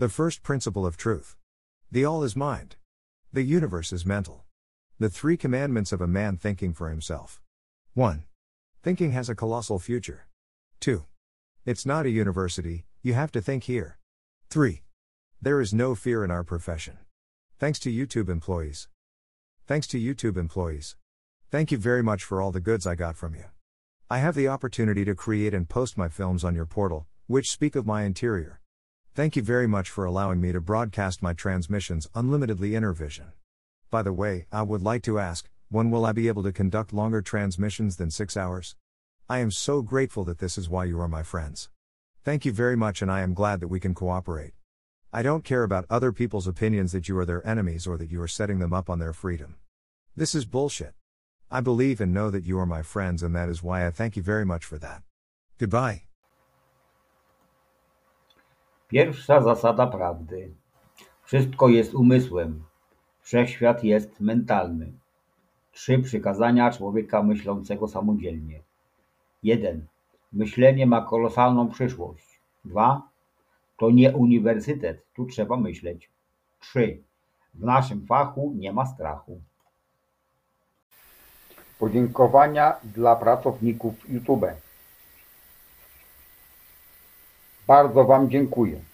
The first principle of truth. The all is mind. The universe is mental. The three commandments of a man thinking for himself. 1. Thinking has a colossal future. 2. It's not a university, you have to think here. 3. There is no fear in our profession. Thanks to YouTube employees. Thanks to YouTube employees. Thank you very much for all the goods I got from you. I have the opportunity to create and post my films on your portal, which speak of my interior. Thank you very much for allowing me to broadcast my transmissions unlimitedly Intervision. By the way, I would like to ask, when will I be able to conduct longer transmissions than 6 hours? I am so grateful that this is why you are my friends. Thank you very much and I am glad that we can cooperate. I don't care about other people's opinions that you are their enemies or that you are setting them up on their freedom. This is bullshit. I believe and know that you are my friends and that is why I thank you very much for that. Goodbye. Pierwsza zasada prawdy. Wszystko jest umysłem. Wszechświat jest mentalny. Trzy przykazania człowieka myślącego samodzielnie. 1. Myślenie ma kolosalną przyszłość. 2. To nie uniwersytet, tu trzeba myśleć. 3. W naszym fachu nie ma strachu. Podziękowania dla pracowników YouTube. Bardzo Wam dziękuję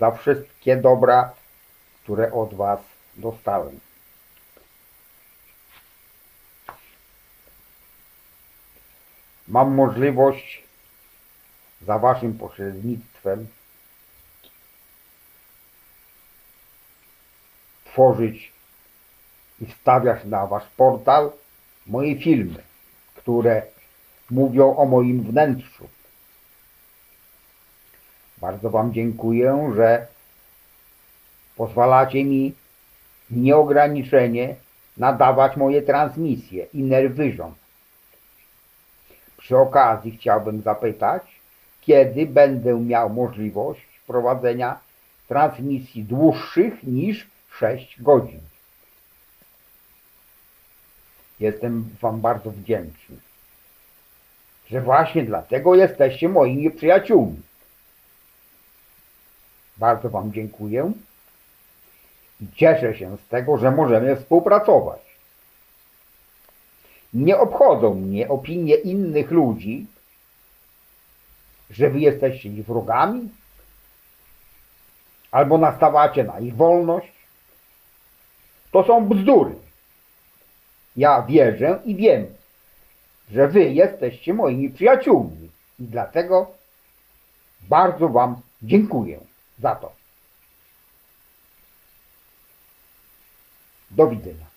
za wszystkie dobra, które od Was dostałem. Mam możliwość za Waszym pośrednictwem tworzyć i wstawiać na Wasz portal moje filmy, które mówią o moim wnętrzu. Bardzo Wam dziękuję, że pozwalacie mi nieograniczenie nadawać moje transmisje Inner Vision. Przy okazji chciałbym zapytać, kiedy będę miał możliwość prowadzenia transmisji dłuższych niż 6 godzin. Jestem Wam bardzo wdzięczny, że właśnie dlatego jesteście moimi przyjaciółmi. Bardzo Wam dziękuję i cieszę się z tego, że możemy współpracować. Nie obchodzą mnie opinie innych ludzi, że Wy jesteście ich wrogami albo nastawacie na ich wolność. To są bzdury. Ja wierzę i wiem, że Wy jesteście moimi przyjaciółmi i dlatego bardzo Wam dziękuję za to. Do widzenia.